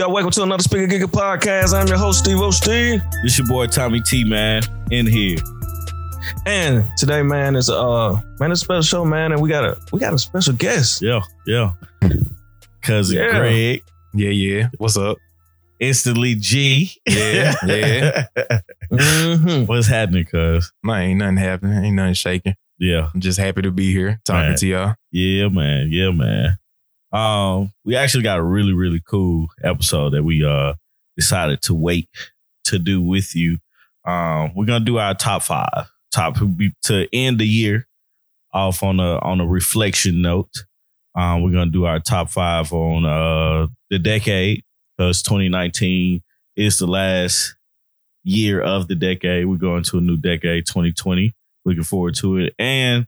Yo, welcome to another Speaker Giga podcast. I'm your host, Steve O. Steve. This your boy Tommy T, man, in here. And today, man, is uh man, it's a special show, man, and we got a we got a special guest. Yeah, yeah. Cousin Yeah. Greg, Yeah, yeah. What's up? instantly G. Yeah, yeah. mm-hmm. What's happening, cuz? Man, ain't nothing happening. Ain't nothing shaking. Yeah, I'm just happy to be here talking Man. to y'all. yeah, man, yeah, man. Um, we actually got a really, really cool episode that we uh decided to wait to do with you. Um, we're gonna do our top five, top to end the year off on a on a reflection note. Um, we're gonna do our top five on uh the decade because 2019 is the last year of the decade. We're going to a new decade, 2020. Looking forward to it, and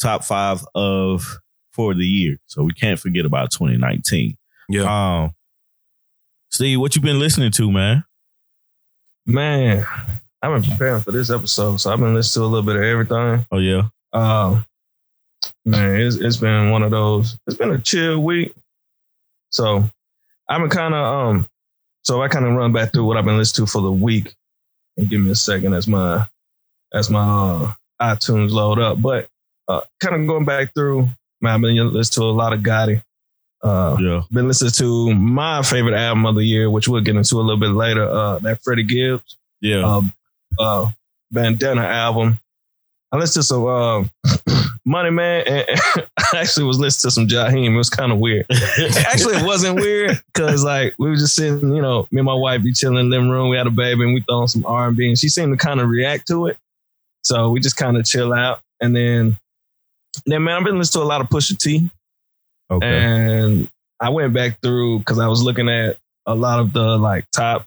top five of for the year. So we can't forget about 2019. Yeah. Um, Steve, what you been listening to, man? Man, I've been preparing for this episode, so I've been listening to a little bit of everything. Oh yeah, Um, man, it's it's been one of those. It's been a chill week, so I've been kind of um. So I kind of run back through what I've been listening to for the week, and give me a second as my as my uh, iTunes load up. But uh, kind of going back through, man, I've been listening to a lot of Gotti. Uh, yeah, been listening to my favorite album of the year, which we'll get into a little bit later. Uh, that Freddie Gibbs yeah. uh, uh, Bandana album. I listened to some uh, Money Man, and I actually was listening to some Jaheim. It was kind of weird. actually, it wasn't weird because like we were just sitting, you know, me and my wife be chilling in the living room. We had a baby, and we throwing some R and B, and she seemed to kind of react to it. So we just kind of chill out, and then then man, I've been listening to a lot of Pusha T. okay. And I went back through because I was looking at a lot of the like top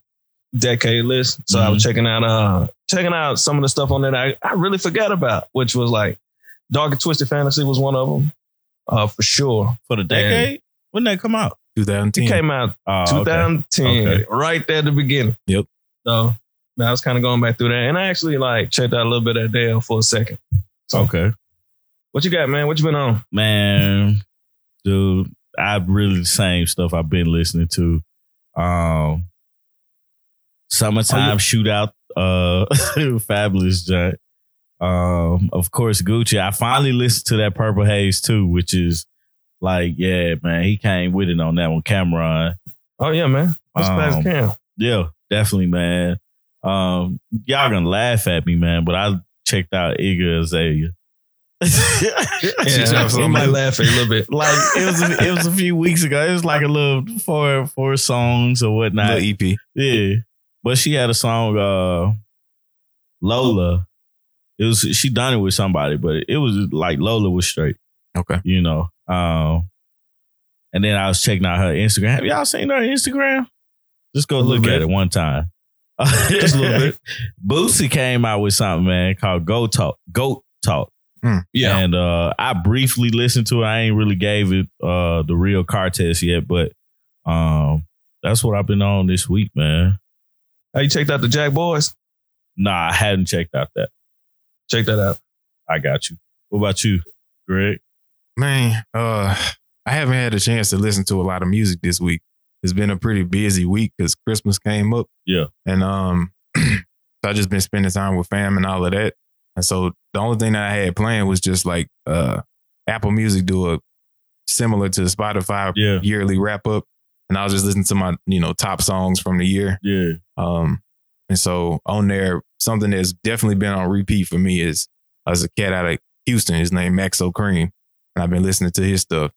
decade list. So I was checking out uh checking out some of the stuff on there that I, I really forgot about, which was like Dark and Twisted Fantasy was one of them. Uh for sure. For the decade, when did that come out? 2010. It came out Oh, okay. 2010, Okay. right there at the beginning. Yep. So man, I was kind of going back through that. And I actually like checked out a little bit of Dale for a second. So Okay, what you got, man? What you been on? man, dude, I really the same stuff I've been listening to. Um, summertime Oh, yeah. shootout, uh, fabulous giant. Um, of course, Gucci. I finally listened to that Purple Haze too, which is like, yeah, man, he came with it on that one, Cameron. Oh yeah, man. What's Um, um, Cam? Yeah, definitely, man. Um, y'all gonna laugh at me, man, but I checked out Iggy Azalea. Yeah, he might laugh a little bit. like it was a, it was a few weeks ago. It was like a little four four songs or whatnot. Little EP. Yeah, but she had a song, uh, Lola. It was she done it with somebody, but it was like Lola was straight, Okay. you know. Um, and then I was checking out her Instagram. Have y'all seen her Instagram? Just go A little look at it one time. Just a little bit. Boosie came out with something, man, called Go Talk. Goat Talk. Yeah. And uh, I briefly listened to it. I ain't really gave it uh, the real car test yet, but um, that's what I've been on this week, man. How you checked out the Jack Boys? Nah, I hadn't checked out that. Check that out. I got you. What about you, Greg? Man, uh, I haven't had a chance to listen to a lot of music this week. It's been a pretty busy week because Christmas came up. Yeah. And um so I just been spending time with fam and all of that. And so the only thing that I had planned was just like uh Apple Music do a similar to Spotify Yeah. yearly wrap up. And I was just listening to my, you know, top songs from the year. Yeah. Um, and so on there, something that's definitely been on repeat for me is as a cat out of Houston. His name Maxo Kream, and I've been listening to his stuff.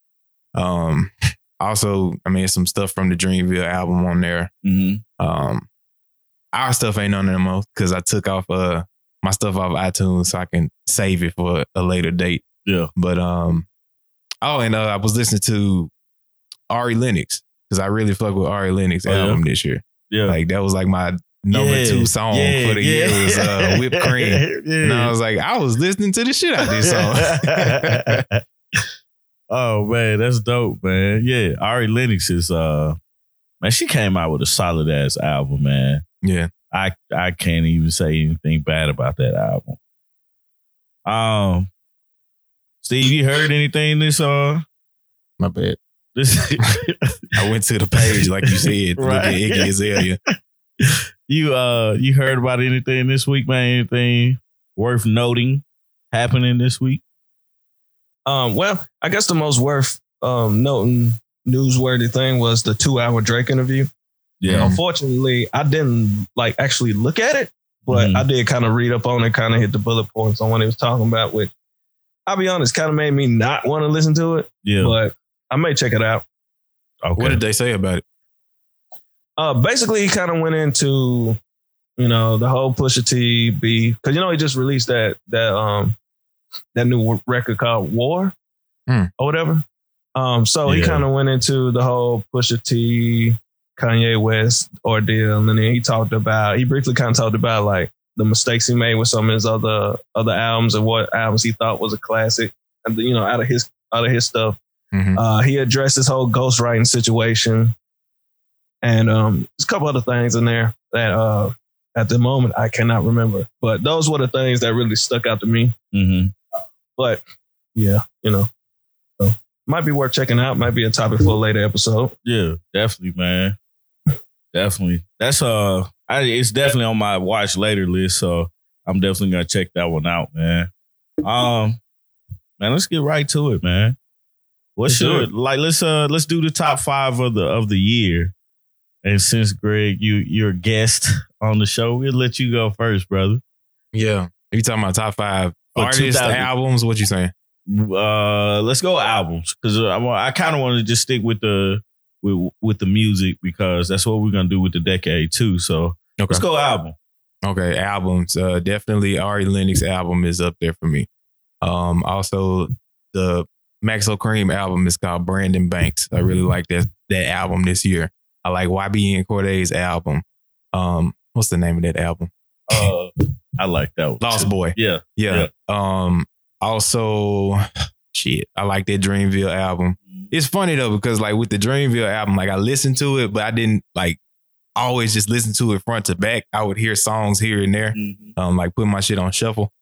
Um, also, I mean, some stuff from the Dreamville album on there. Mm-hmm. Um, our stuff ain't on there more because I took off uh my stuff off iTunes so I can save it for a later date. Yeah. But um, oh, and uh, I was listening to Ari Lennox because I really fuck with Ari Lennox Oh, yeah? album this year. Yeah. Like that was like my number Yeah. two song Yeah, for the yeah. year was uh, Whipped Cream. yeah. And I was like, I was listening to the shit out of this song. oh man, that's dope, man. Yeah, Ari Lennox is uh man, she came out with a solid ass album, man. yeah. I I can't even say anything bad about that album. Um Steve, you heard anything this uh My bad. This, I went to the page like you said, look at Right. Iggy Azalea. you uh you heard about anything this week, man? Anything worth noting happening this week? Um, well, I guess the most worth um, noting newsworthy thing was the two hour Drake interview. Yeah. Unfortunately, I didn't like actually look at it, but Mhm. I did kind of read up on it, kind of hit the bullet points on what he was talking about, which I'll be honest, kind of made me not want to listen to it, Yeah. but I may check it out. okay. What did they say about it? Uh, basically, he kind of went into, you know, the whole Pusha T beef because you know he just released that that um that new record called War Hmm. or whatever. Um, so he kind of went into the whole Pusha T, Kanye West ordeal, and then he talked about he briefly kind of talked about like the mistakes he made with some of his other other albums and what albums he thought was a classic, and you know, out of his out of his stuff. Mhm. Uh, he addressed this whole ghostwriting situation, and um, there's a couple other things in there that uh, at the moment I cannot remember. But those were the things that really stuck out to me. Mm-hmm. But yeah, you know, so might be worth checking out. Might be a topic for a later episode. Yeah, definitely, man. Definitely. That's uh I, it's definitely on my watch later list, so I'm definitely gonna check that one out, man. Um man, let's get right to it, man. What Let's do should like let's uh let's do the top five of the of the year. And since Greg, you you're a guest on the show, we'll let you go first, brother. Yeah. You talking about top five For artists, albums? What you saying? Uh let's go albums because I, wa- I kind of want to just stick with the with with the music because that's what we're gonna do with the decade too. So Okay. let's go album. Okay, albums. Uh, definitely Ari Lennox album is up there for me. Um, also the Maxo Kream album is called Brandon Banks. I really like that that album this year. I like YBN Cordae's album. Um, what's the name of that album? Uh, I like that one. Lost too. Boy. Yeah. Yeah. Um, also, shit, I like that Dreamville album. It's funny though because like with the Dreamville album, like I listened to it, but I didn't like always just listen to it front to back. I would hear songs here and there Mhm. um, like put my shit on shuffle,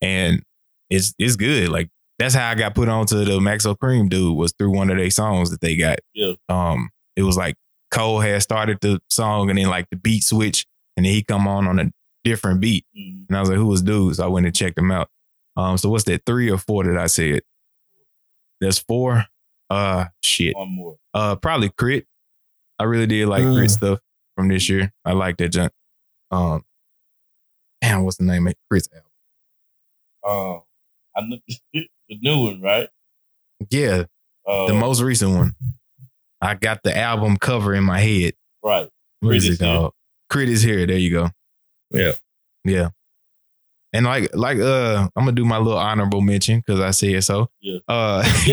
and it's it's good. Like that's how I got put on to the Maxo Kream dude was through one of their songs that they got. Yeah. Um, it was like Cole had started the song and then like the beat switch, and then he come on on a different beat, Mhm. and I was like, who was dude? So I went and checked him out. Um, so what's that? Three or four that I said? That's four. Uh, shit. One more. Uh, probably Crit. I really did like Mm. K.R.I.T. stuff from this year. I like that junk. Um, damn, what's the name of K.R.I.T.'s album? Um, I know the new one, right? Yeah, Uh, the most recent one. I got the album cover in my head. right. What K.R.I.T. is is it called? K.R.I.T. is here. There you go. Yeah. Yeah. And like like uh I'm gonna do my little honorable mention because I said so. Yeah. Uh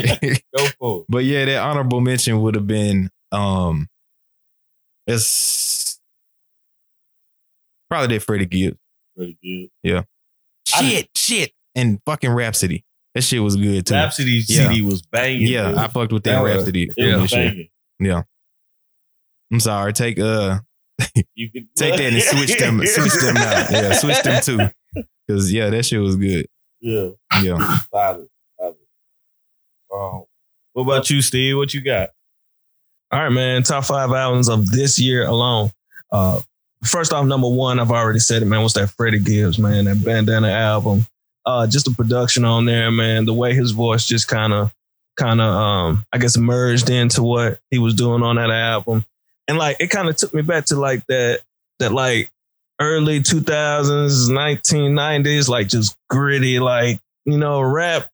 Go for it. but yeah, that honorable mention would have been um it's probably that Freddie Gibbs. Pretty good. Shit, shit. And fucking Rapsody. That shit was good too. Rapsody Yeah. CD was banging. yeah, dude. I fucked with that, That was- Rapsody. it from was this year. banging. I'm sorry. Take uh You could take that and switch them switch them out. Yeah, switch them too. Cause yeah, that shit was good. Yeah, Yeah. solid, solid. Um, what about you, Steve? What you got? All right, man. Top five albums of this year alone. Uh, first off, number one, I've already said it, man. What's that Freddie Gibbs, man? That Bandana album. Uh, just the production on there, man. The way his voice just kind of, kind of, um, I guess, merged into what he was doing on that album, and like it kind of took me back to like that, that like early 2000s, 1990s, like just gritty, like you know, rap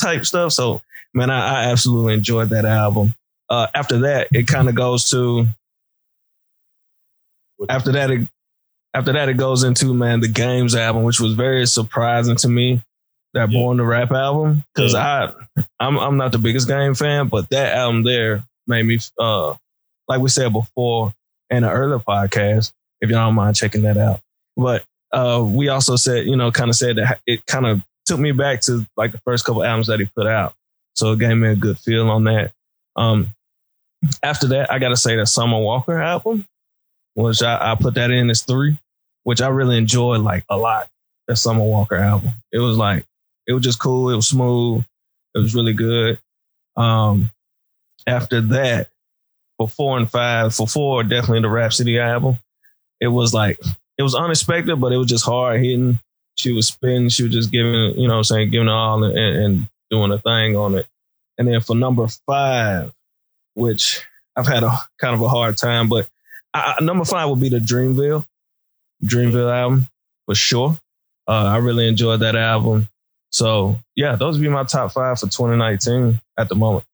type stuff. So, man, I, I absolutely enjoyed that album uh, after that, it kind of goes to after that. It, after that, it goes into man the games album, which was very surprising to me. That Yeah. Born to Rap album, because I I'm I'm not the biggest game fan, but that album there made me uh like we said before in an earlier podcast. If y'all don't mind checking that out, but uh we also said you know kind of said that it kind of took me back to like the first couple albums that he put out, so it gave me a good feel on that. Um, after that, I got to say that Summer Walker album, which I, I put that in as three, which I really enjoyed like a lot. That Summer Walker album, it was like it was just cool. It was smooth. It was really good. Um, after that, for four and five, for four, definitely the Rapsody album. It was like it was unexpected, but it was just hard hitting. She was spinning, she was just giving, you know I'm saying, giving it all and, and doing a thing on it. And then for number five, which I've had a kind of a hard time, but I, number five would be the Dreamville, Dreamville album for sure. Uh, I really enjoyed that album. So yeah, those would be my top five for 2019 at the moment.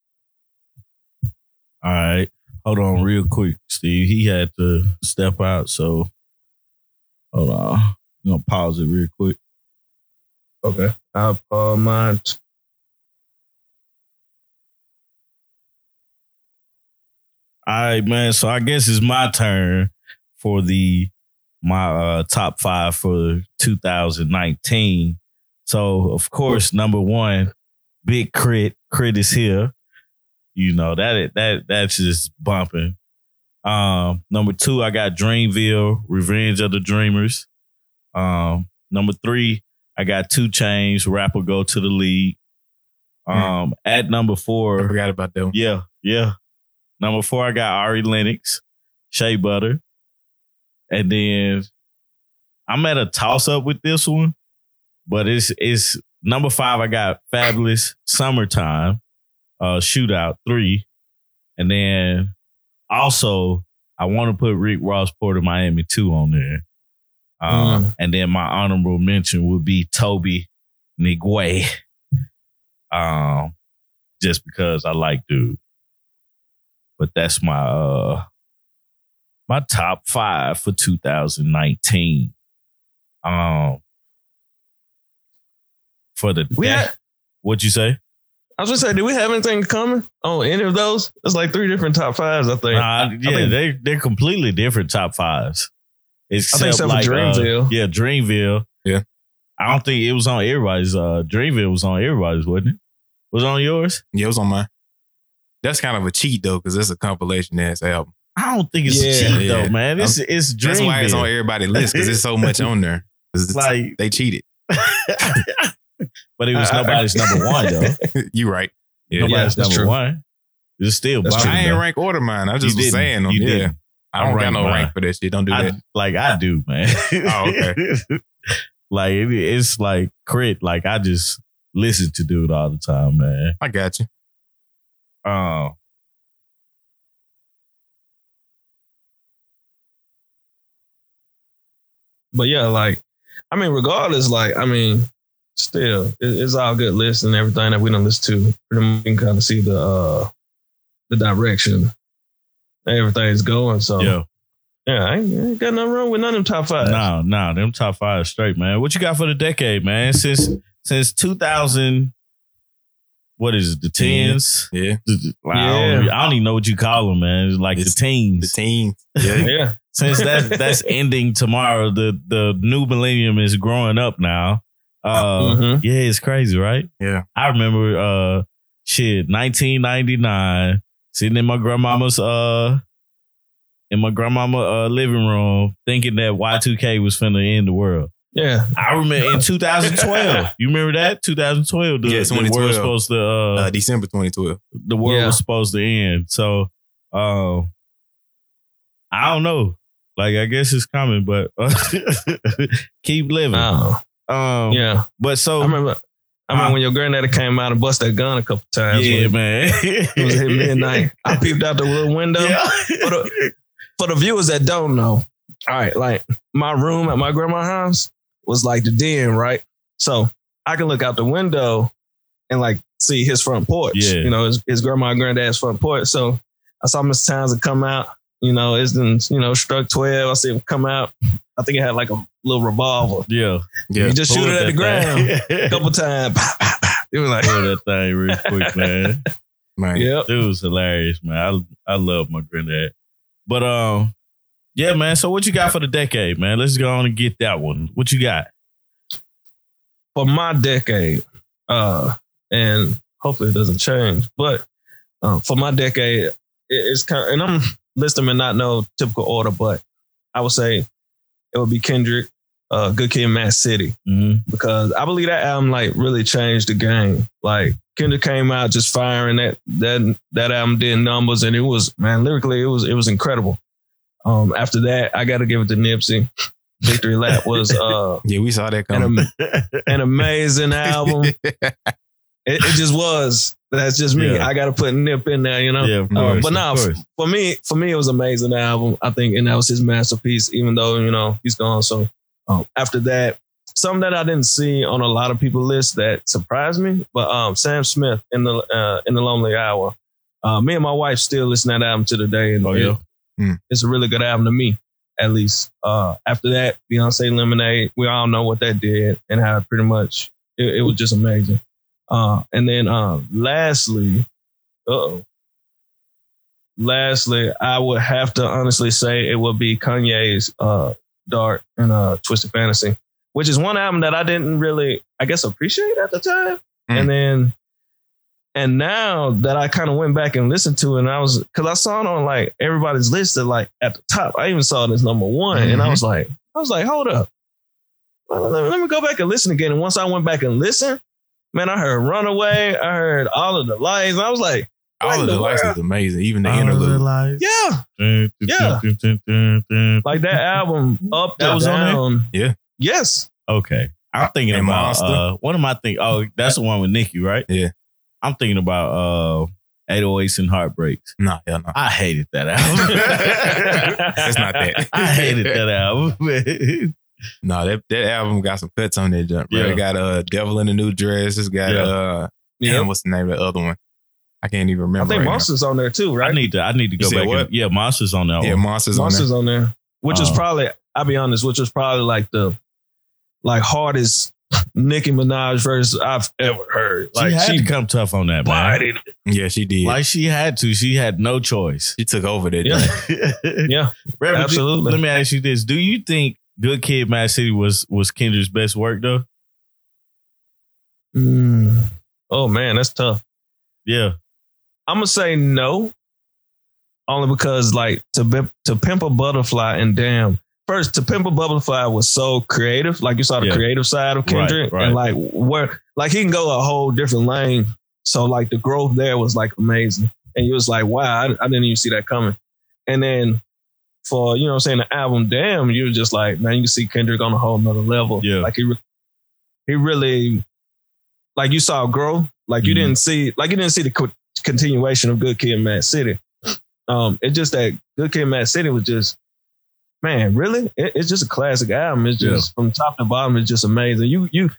All right. Hold on real quick, Steve. He had to step out, so hold on. I'm gonna pause it real quick. Okay. I'll pause mine. All right, man. So I guess it's my turn for the my uh, top five for 2019. So of course, number one, Big Crit. K.R.I.T. is here. You know that that that's just bumping. Um, number two, I got Dreamville, Revenge of the Dreamers. Um, number three, I got 2 Chainz, Rapper Go to the League. Um, mm. at number four, I forgot about them. Yeah, yeah. Number four, I got Ari Lennox, Shea Butter. And then I'm at a toss up with this one, but it's it's number five. I got Fabolous Summertime, uh, Shootout three, and then also I want to put Rick Ross Port of Miami two on there. Um, mm. And then my honorable mention would be Tobe Nwigwe. Um, just because I like dude. But that's my uh my top five for 2019. Um, for the we had, what'd you say? I was gonna say, do we have anything coming on any of those? It's like three different top fives, I think. Nah, yeah, I think, they they're completely different top fives. Except, I think except like Dreamville. Uh, yeah, Dreamville. Yeah. I don't think it was on everybody's. Uh, Dreamville was on everybody's, wasn't it? Was it on yours? Yeah, it was on mine. That's kind of a cheat though, because it's a compilation ass album. I don't think it's yeah, a cheat yeah. though, man. It's I'm, it's That's why it's on everybody's list because there's so much on there. It's like they cheated. but it was nobody's number one though. you right. Yeah, nobody's number true. one. It's still I ain't rank order mine. I just was saying them. You yeah. Didn't. I don't got no mine. rank for this shit. Don't do I, that. Like I do, man. oh, okay. like it, it's like crit. Like I just listen to dude all the time, man. I got you. Um, but yeah, like, I mean, regardless, like, I mean, still, it, it's all good listening, everything that we don't listen to. We can kind of see the uh the direction everything's going. So yeah. Yeah, I ain't, I ain't, got nothing wrong with none of them top five. No, no, them top five straight, man. What you got for the decade, man? Since since 2000, what is it, the tens? Yeah. Like, yeah. I, don't, I, don't, even know what you call them, man. It's like it's the teens. The teens. Yeah. yeah since that that's ending tomorrow, the the new millennium is growing up now. Uh, mm-hmm. yeah, it's crazy, right? Yeah, I remember uh, shit, 1999, sitting in my grandmama's uh, in my grandmama uh living room, thinking that Y2K was finna end the world. Yeah, I remember in 2012. you remember that 2012? The, yeah, 2012. the world was supposed to uh, uh, December 2012. The world yeah. was supposed to end. So, uh, I don't know. Like I guess it's coming, but uh, keep living. Oh. Um, yeah. But so I remember. I remember uh, when your granddaddy came out and bust that gun a couple times. Yeah, man. it was hit midnight. I peeped out the little window. Yeah. For, the, for the viewers that don't know, all right, like my room at my grandma's house was like the den, right? So I can look out the window and like see his front porch. Yeah. You know, his, his grandma and granddad's front porch. So I saw Mr. Townsend come out you know, it's you know, struck 12. I see him come out. I think it had like a little revolver. Yeah. Yeah. You just shoot it at the ground a couple times. it was like, pull that thing real quick, man. Man. Yep. It was hilarious, man. I I love my granddad. But um, yeah, man. So what you got for the decade, man? Let's go on and get that one. What you got? For my decade, uh, and hopefully it doesn't change, but uh, for my decade, it's kind of, and I'm list them in not no typical order, but I would say it would be Kendrick, uh, Good Kid, Mad City, mm-hmm. because I believe that album like really changed the game. Like Kendrick came out just firing that that that album did numbers, and it was man lyrically it was it was incredible. Um, after that, I got to give it to Nipsey. Victory Lap was uh, Yeah, we saw that an, coming. am- an amazing album. It, it just was. That's just me. Yeah. I got to put Nip in there, you know. Yeah, of Uh, but now, course. for me, for me, it was an amazing album. I think, and that was his masterpiece. Even though you know he's gone, so um, after that, something that I didn't see on a lot of people's list that surprised me. But um, Sam Smith in the uh, in the Lonely Hour. Uh, me and my wife still listen to that album to the day, and Oh, yeah? it- it's a really good album to me, at least. Uh, after that, Beyonce Lemonade. We all know what that did and how it pretty much it, it was just amazing. Uh, and then um, lastly, oh, lastly, I would have to honestly say it would be Kanye's uh, Dark and uh, Twisted Fantasy, which is one album that I didn't really, I guess, appreciate at the time. Mm. And then, and now that I kind of went back and listened to it, and I was, because I saw it on like everybody's list at like at the top. I even saw it as number one, and I Mhm. was like, I was like, hold up. Well, let, me, let me go back and listen again. And once I went back and listened, man, I heard Runaway, I heard all of the lights, I was like, All of the the lights world? is amazing. Even the All of the interlude. lights. yeah, Yeah. Yeah. like that album up That that was on there? down. Yeah. Yes. Okay. I'm thinking And about Monster? uh what am I thinking? Oh, that's the one with Nicki, right? Yeah. I'm thinking about uh 808s and Heartbreaks. Nah, hell no. I hated that album. It's not that. I hated that album. man. No, that, that album got some cuts on that jump. Bro. Yeah. It got uh Devil in the New Dress. It's got Yeah. uh Yeah. damn, what's the name of the other one? I can't even remember. I think right now. Monsters on there too, right? I need to I need to go back and yeah, Monsters on that Yeah, one. Monsters, Monsters on there, which is Uh, probably, I'll be honest, which was probably like the like hardest Nicki Minaj verse I've ever heard. She Like had she to come tough on that, man. bodied. Yeah, she did. Like she had to. She had no choice. she took over that. Yeah. Yeah, Reverend, Absolutely. Let me ask you this: Do you think "Good Kid, Mad City" was was Kendrick's best work though? Mm. Oh man, that's tough. Yeah, I'm gonna say no, only because like to Bim- to pimp a butterfly and damn. First, to pimp a butterfly was so creative. Like you saw the Yeah. creative side of Right, Kendrick, right. and like where like he can go a whole different lane. So like the growth there was like amazing, and you was like, wow, I, I didn't even see that coming. And then for you know, what I'm saying the album, damn, you were just like, man, you can see Kendrick on a whole nother level. Yeah. like he re- he really like you saw growth. Like you Mhm. didn't see like you didn't see the co- continuation of Good Kid, Mad City. Um, it's just that Good Kid, Mad City was just, man, really? It, it's just a classic album. It's just from top to bottom, it's just amazing. You you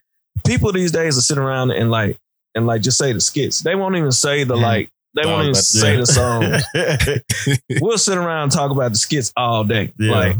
people these days are sitting around and like and like just say the skits. They won't even say the Mhm. like. They I won't even say Yeah. the song. we'll sit around and talk about the skits all day. Yeah. Like,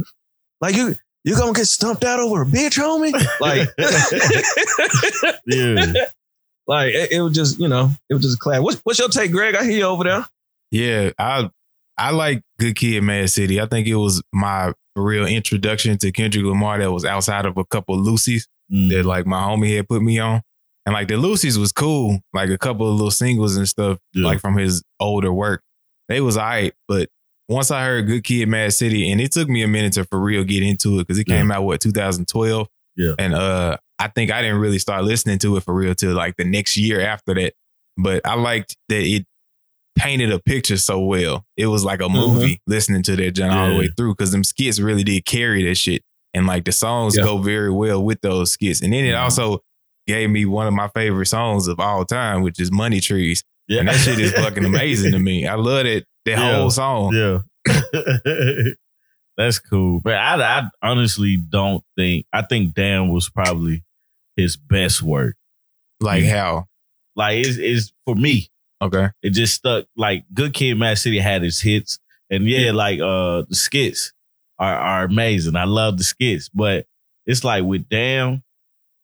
like you you gonna get stumped out over a bitch, homie? Like, yeah. like it, it was just you know it was just a class. What's, what's your take, Greg? I hear you over there. Yeah, I I like Good Kid, Mad City. I think it was my real introduction to Kendrick Lamar that was outside of a couple of Lucy's Mm. that like my homie had put me on. And like the Lucy's was cool, like a couple of little singles and stuff, Yeah. like from his older work. They was all right, but once I heard Good Kid, Mad City, and it took me a minute to for real get into it because it Yeah. came out what 2012, Yeah. and uh, I think I didn't really start listening to it for real till like the next year after that. But I liked that it painted a picture so well. It was like a movie listening to that John all the way through because them skits really did carry that shit. And like the songs Yeah. go very well with those skits. And then it Mhm. also gave me one of my favorite songs of all time, which is Money Trees. Yeah. And that shit is fucking amazing to me. I love it. That Yeah. whole song. Yeah. That's cool. But I, I honestly don't think, I think Damn was probably his best work. Like Yeah. how? Like, it's, it's for me, Okay. it just stuck. Like, Good Kid, Mad City had his hits. And yeah, like, uh, the skits are, are amazing. I love the skits. But it's like with Damn,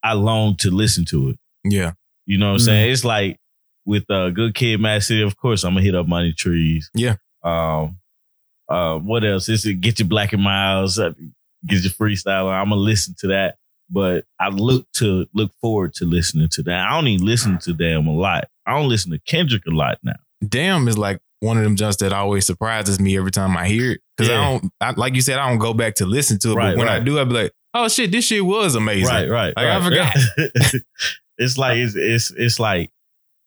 I long to listen to it. Yeah. You know what I'm Mm. saying? It's like with uh, Good Kid, Mad City. Of course, I'm gonna hit up Money Trees. Yeah. Um. Uh. What else? Is it Get Your Black and Miles? uh, Get your freestyle. I'm gonna listen to that. But I look to look forward to listening to that. I don't even listen to them a lot. I don't listen to Kendrick a lot now. Damn is like one of them jumps that always surprises me every time I hear it. Cause Yeah. I don't, I, like you said, I don't go back to listen to it. Right, but when I do, I be like, oh shit, this shit was amazing. Right. Right. Like, I right. it's like it's it's it's like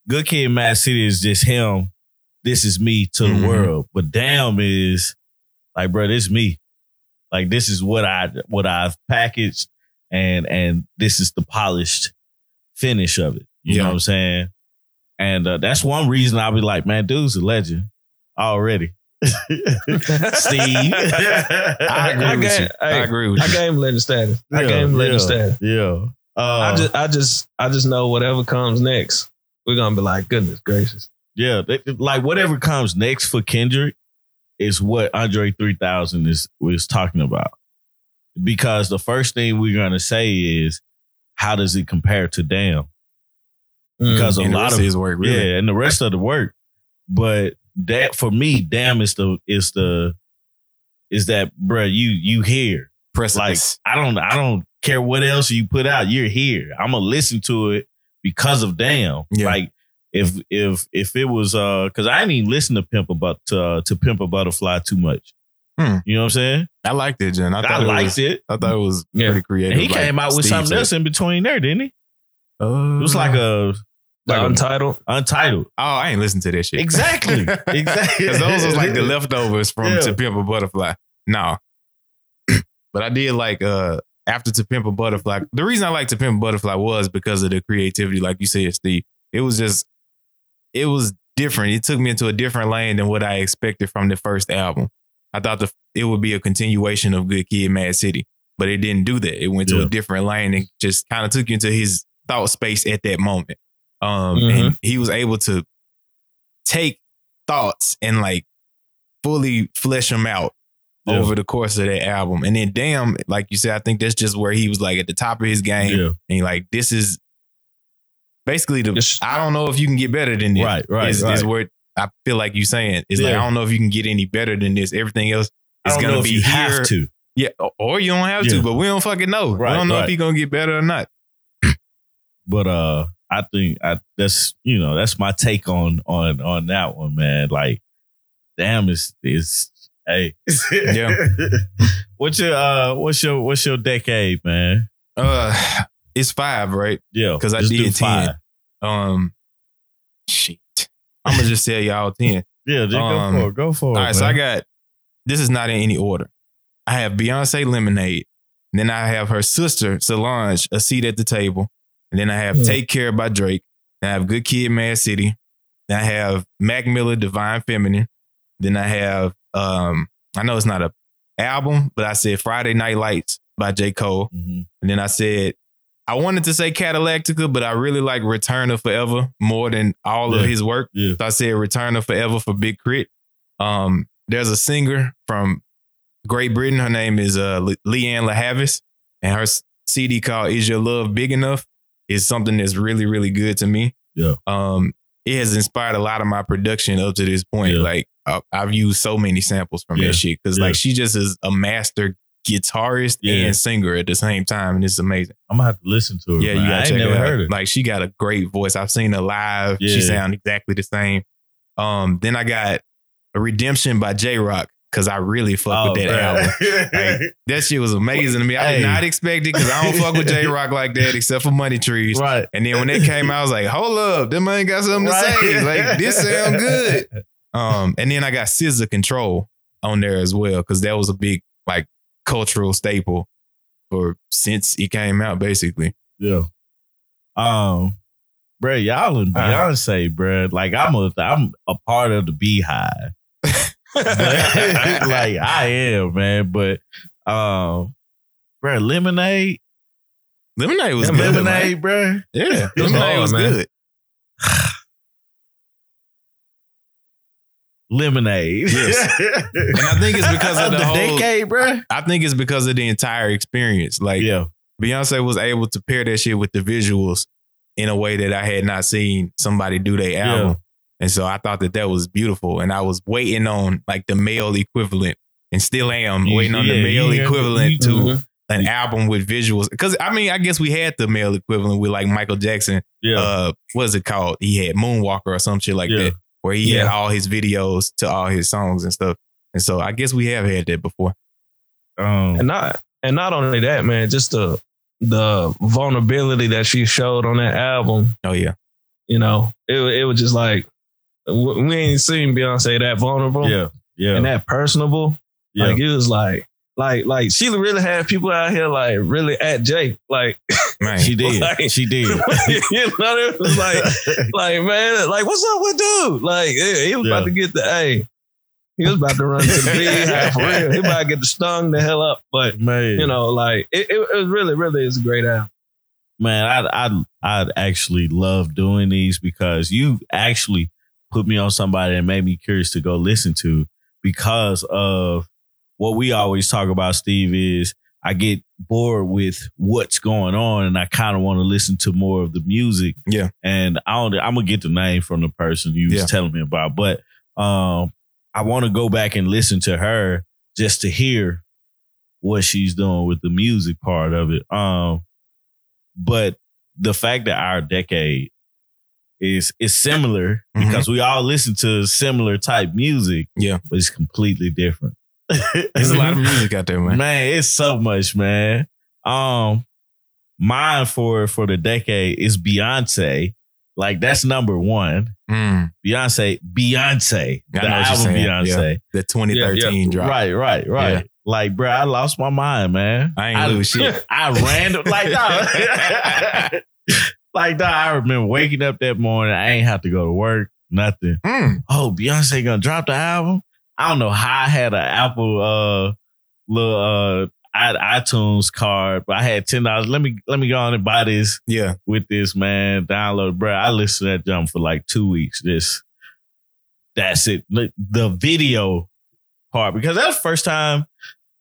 Good Kid, Mad City is just him. This is me to the Mhm. world. But damn is like, bro, this is me. Like this is what I what I've packaged, and and this is the polished finish of it. You know what I'm saying? And uh, that's one reason I'll be like, man, dude's a legend already. Steve, I agree I with get- you. I hey, agree with I you. I gave him legend status. I Yeah, gave him legend yeah. status. Yeah. Uh, I just, I just, I just know whatever comes next, we're gonna be like, goodness gracious. Yeah, they- like whatever comes next for Kendrick is what Andre 3000 is was talking about. Because the first thing we're gonna say is how does it compare to Damn? Because And a lot of his work, really. yeah, and the rest of the work. But that for me, Damn is the is the is that bruh, you you here. Press like I don't I don't care what else you put out. You're here. I'm gonna listen to it because of damn. Yeah. Like if if if it was uh because I didn't even listen to Pimp about uh, to Pimp a Butterfly too much. Hmm. You know what I'm saying? I liked it, Jen. I I, it liked was, it. I thought it was Yeah. pretty creative. And he like came out with Steve something said. else in between there, didn't he? Uh, It was like a Like a- Untitled. untitled. Oh, I ain't listened to that shit. Exactly. Exactly. Because those was like the leftovers from Yeah. To Pimp a Butterfly. No. but I did like uh after To Pimp a Butterfly. The reason I like To Pimp a Butterfly was because of the creativity, like you said, Steve. It was just it was different. It took me into a different lane than what I expected from the first album. I thought the it would be a continuation of Good Kid, Mad City, but it didn't do that. It went to a different lane and just kind of took you into his thought space at that moment. Um, Mhm. and he was able to take thoughts and like fully flesh them out Yeah. over the course of that album. And then, damn, like you said, I think that's just where he was like at the top of his game. Yeah. And like, this is basically the. Just- I don't know if you can get better than this. Right, right, Is, right. is where I feel like you saying is like I don't know if you can get any better than this. Everything else is gonna be here. have to. Yeah, or- you don't have Yeah. to, but we don't fucking know. Right, we don't know right. if he's gonna get better or not. But uh I think I that's you know, that's my take on on on that one, man. Like, damn is is hey. Yeah. what's your uh what's your what's your decade, man? Uh, it's five, right? Yeah, because I did 10. five. Um, shit. I'm gonna just tell y'all ten. Yeah, just Um, go for it. Go for it. All right, so I got this is not in any order. I have Beyonce Lemonade. Then I have her sister Solange, a seat at the table. And then I have. Take Care by Drake. Then I have Good Kid, Mad City. Then I have Mac Miller, Divine Feminine. Then I have um, I know it's not a album, but I said Friday Night Lights by J. Cole. Mhm. And then I said, I wanted to say Cadillactica, but I really like Return of Forever more than all Yeah. of his work. Yeah. So I said Return of Forever for Big Crit. Um, there's a singer from Great Britain. Her name is uh, Le- Lianne La Havas, and her CD called "Is Your Love Big Enough" is something that's really, really good to me. Yeah. Um, it has inspired a lot of my production up to this point. Yeah. Like I- I've used so many samples from Yeah. that shit because Yeah. like she just is a master guitarist and singer at the same time, and it's amazing. I'm gonna have to listen to her. Yeah, man. you gotta ain't check never it out. heard it. Like she got a great voice. I've seen her live. Yeah. She sound exactly the same. Um, then I got a Redemption by Jay Rock because I really fuck with that Oh, man. album. Like, that shit was amazing to me. I Hey. did not expect it because I don't fuck with Jay Rock like that except for Money Trees. right. And then when that came out, I was like, hold up, them ain't got something to say. Like this sound good. Um, and then I got SZA Ctrl on there as well because that was a big like cultural staple for since it came out, basically. Yeah. Um, bro, y'all and Uh-huh. Beyonce, bro. Like I'm a I'm a part of the Beehive. Like I am, man. But um, bro, Lemonade, Lemonade was good. Lemonade, man. bro. Yeah, Lemonade was man. good. Lemonade. Yes. And I think it's because of the, whole. decade, bro. I think it's because of the entire experience. Like Yeah, Beyonce was able to pair that shit with the visuals in a way that I had not seen somebody do their album. And so I thought that that was beautiful. And I was waiting on like the male equivalent and still am You- waiting on yeah, the male you- equivalent you- to Mhm. an album with visuals. Cause I mean, I guess we had the male equivalent with like Michael Jackson. yeah, Uh, what is it called? He had Moonwalker or some shit like Yeah. that, where he had all his videos to all his songs and stuff. And so I guess we have had that before. um, And not and not only that, man, just the the vulnerability that she showed on that album Oh yeah. you know, it it was just like w- we ain't seen Beyonce that vulnerable Yeah. Yeah. and that personable. yeah. Like it was like like like she really had people out here like really at Jake. Like Man, she did. Like- she did. you know, it was like like man, like what's up with dude? Like he he was Yeah. about to get the A. He was about to run to the B for real. He about to get the stung the hell up. But Man. you know, like it, it, it was really, really is a great album. man, I I I actually love doing these because you actually put me on somebody and made me curious to go listen to because of what we always talk about. Steve is I get bored with what's going on and I kind of want to listen to more of the music. Yeah. and I don't. I'm gonna get the name from the person you was Yeah. telling me about, but um, I want to go back and listen to her just to hear what she's doing with the music part of it. Um, but the fact that our decade is is similar Mhm. because we all listen to similar type music, Yeah. but it's completely different. There's a lot of music out there, man. man, it's so much, man. Um, mine for for the decade is Beyonce. Like that's number one. Mm, Beyonce, Beyonce, I the know what you're album Beyonce. the 2013 drop. Right, right, right. Yeah. Like, bro, I lost my mind, man. I ain't lose shit. I ran like dog. like dog, I remember waking up that morning. I ain't have to go to work, nothing. Mm, Oh, Beyonce gonna drop the album. I don't know how I had an Apple uh little uh iTunes card, but I had ten dollars. Let me let me go on and buy this yeah. with this man. Download, bro. I listened to that jump for like two weeks. Just that's it. The video part because that's the first time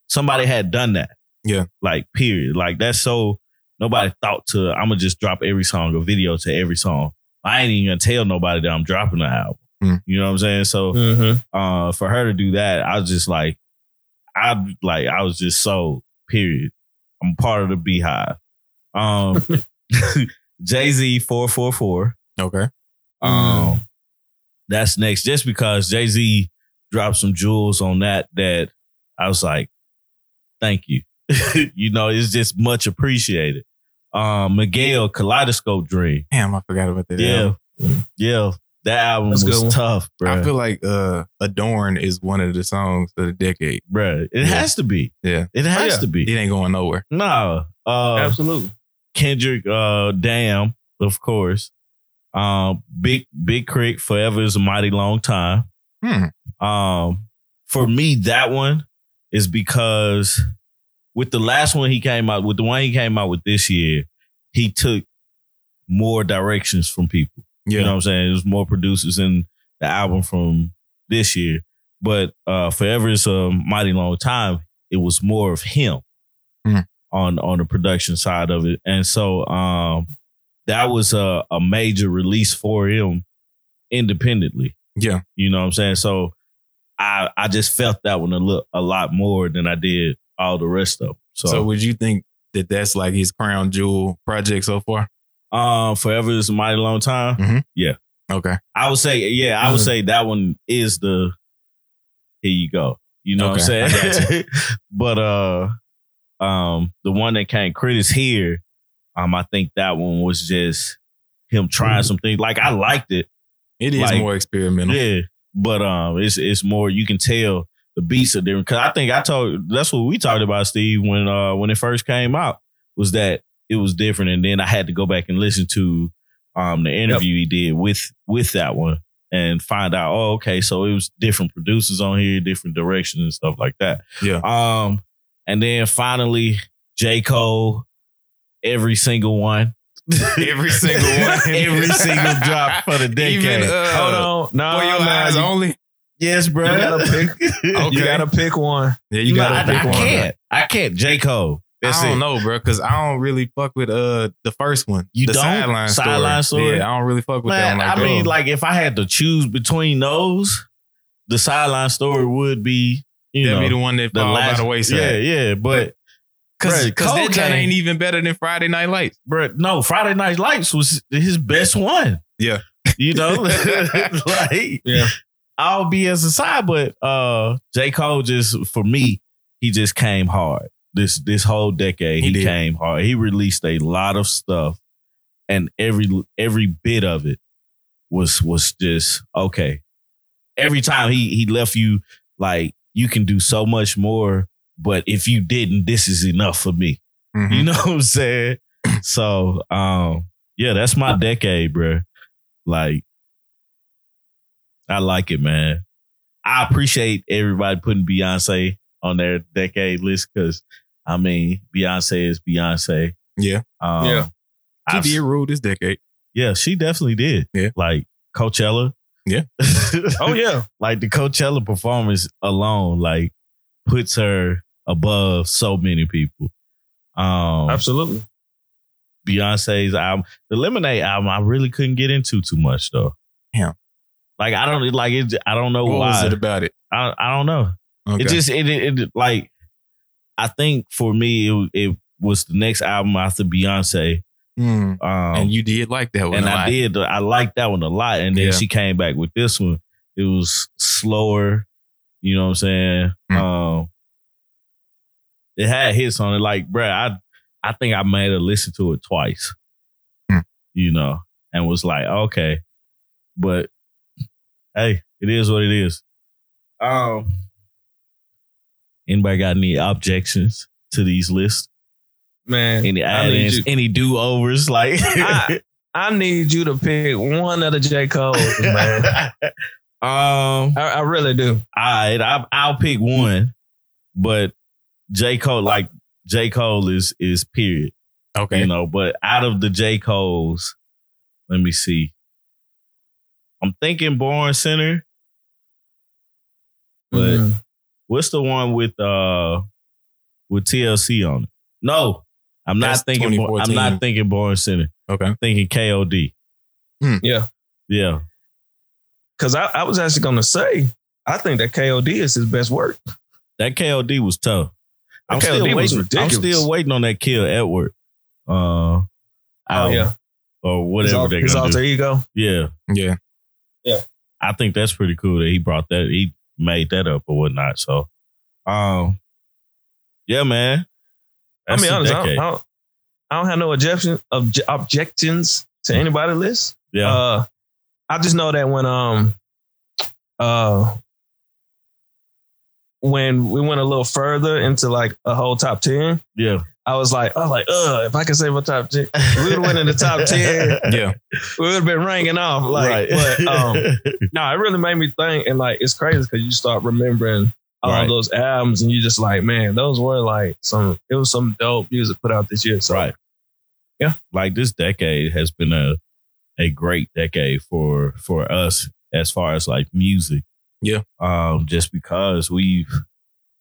somebody had done that. Yeah. Like period. Like that's so nobody thought to. I'm gonna just drop every song, a video to every song. I ain't even gonna tell nobody that I'm dropping the album. Hmm. You know what I'm saying? So Mm-hmm. uh, for her to do that, I was just like, I like, I was just so period. I'm part of the Beehive. Um, Jay Z four four four. Okay. Um, that's next. Just because Jay Z dropped some jewels on that, that I was like, thank you. you know, it's just much appreciated. Um, Miguel Kaleidoscope Dream. Damn, I forgot about that. Yeah, album. yeah. That album That's was tough, bro. I feel like uh, Adorn is one of the songs of the decade. Bruh, it Yeah. has to be. Yeah. It has yeah. to be. It ain't going nowhere. No. Uh Absolutely. Kendrick uh Damn, of course. Um Big Big K.R.I.T. Forever is a mighty long time. Hmm. Um for me that one is because with the last one he came out with the one he came out with this year, he took more directions from people. Yeah. You know what I'm saying? There's more producers in the album from this year. But uh Forever is a mighty long time. It was more of him Hmm. on on the production side of it. And so um that was a, a major release for him independently. Yeah. You know what I'm saying? So I I just felt that one a a lot more than I did all the rest of them. So, So, would you think that that's like his crown jewel project so far? um Forever is a mighty long time. Yeah. Okay. I would say, yeah, I would Mhm. say that one is the here you go. You know Okay, what I'm saying? but uh um the one that came Critters here, um, I think that one was just him trying some things. Like I liked it. It is Like, more experimental. Yeah. But um it's it's more you can tell the beats are different. Cause I think I told that's what we talked about, Steve, when uh when it first came out, was that it was different. And then I had to go back and listen to um the interview he did with with that one and find out, oh, okay, so it was different producers on here, different directions and stuff like that. Yeah. Um, and then finally, J. Cole, every single one. Every single one. every single drop for the decade. Even uh, Hold on. No, for your eyes only. Yes, bro. you gotta pick. Okay. You gotta pick one. Yeah, you No, gotta I, pick I one. can't. I can't. J. Cole. That's I don't it. know, bro, because I don't really fuck with uh the first one. You the don't? sideline story. Sideline story? Yeah, I don't really fuck with Man, that one. Like I mean, that. like if I had to choose between those, the sideline story would be, you that'd know, be the one that the fall by last the wayside. Yeah, yeah, but Cause, Bruh, cause that joint ain't even better than Friday Night Lights. bro, no, Friday Night Lights was his best one. Yeah. you know, like Yeah. I'll be as a side, but uh, J Cole just for me, he just came hard. This this whole decade, He he, came hard. He released a lot of stuff, and every every bit of it was was just okay. Every time he he left you like you can do so much more, but if you didn't, this is enough for me. Mhm. You know what I'm saying? So um yeah, that's my decade, bro. Like I like it, man. I appreciate everybody putting Beyonce on their decade list because I mean Beyonce is Beyonce. Yeah. Um, Yeah. She I've- did rule this decade. yeah, she definitely did. Yeah. Like Coachella. Yeah. Oh yeah. like the Coachella performance alone, like puts her above so many people. Um Absolutely. Beyonce's album, the Lemonade album, I really couldn't get into too much though. Yeah. Like I don't like it. I don't know why. What why. was it about it? I I don't know. Okay. It just it, it it like I think for me it it was the next album after Beyonce. Mm. Um, and you did like that one. and I did. I liked that one a lot. And then Yeah. she came back with this one. It was slower. You know what I'm saying? Mm. Um, it had hits on it. Like, bruh, I I think I made her listen to it twice. Mm. You know, and was like, okay, but hey, it is what it is. Um, anybody got any objections to these lists? Man. Any add-ins? Any do-overs? Like, I- I need you to pick one of the J. Cole, man. um, I, I really do. all right, I, I'll pick one, but J Cole, like J Cole is is period, Okay. you know. But out of the J Coles, let me see. I'm thinking Born Sinner. But Mhm. what's the one with uh with TLC on it? No, I'm not That's thinking. Born- I'm not thinking Born Sinner. Okay. I'm thinking KOD. Hmm. Yeah. Yeah. Cause I, I was actually gonna say, I think that KOD is his best work. That KOD was tough. I'm That still KOD was waiting. I'm still waiting on that Kill Edward. Uh, Oh yeah. or His, whatever al- they're his gonna alter do. ego. Yeah, Yeah. I think that's pretty cool that he brought that. He made that up or whatnot. So, um, yeah, man. I That's mean, honest, I don't. I, don't, I don't have no objection obje- objections to anybody list. yeah, Uh, I just know that when um uh when we went a little further into like a whole top ten, yeah. I was like, I was like, uh, if I could save a top ten, we would have went in the top ten. Yeah. We would have been ringing off. Like, right. but um, no, it really made me think, and like, it's crazy because you start remembering all Right. those albums, and you just like, man, those were like some. It was some dope music put out this year. So, right. Yeah. Like this decade has been a a great decade for for us as far as like music. Yeah. Um, just because we've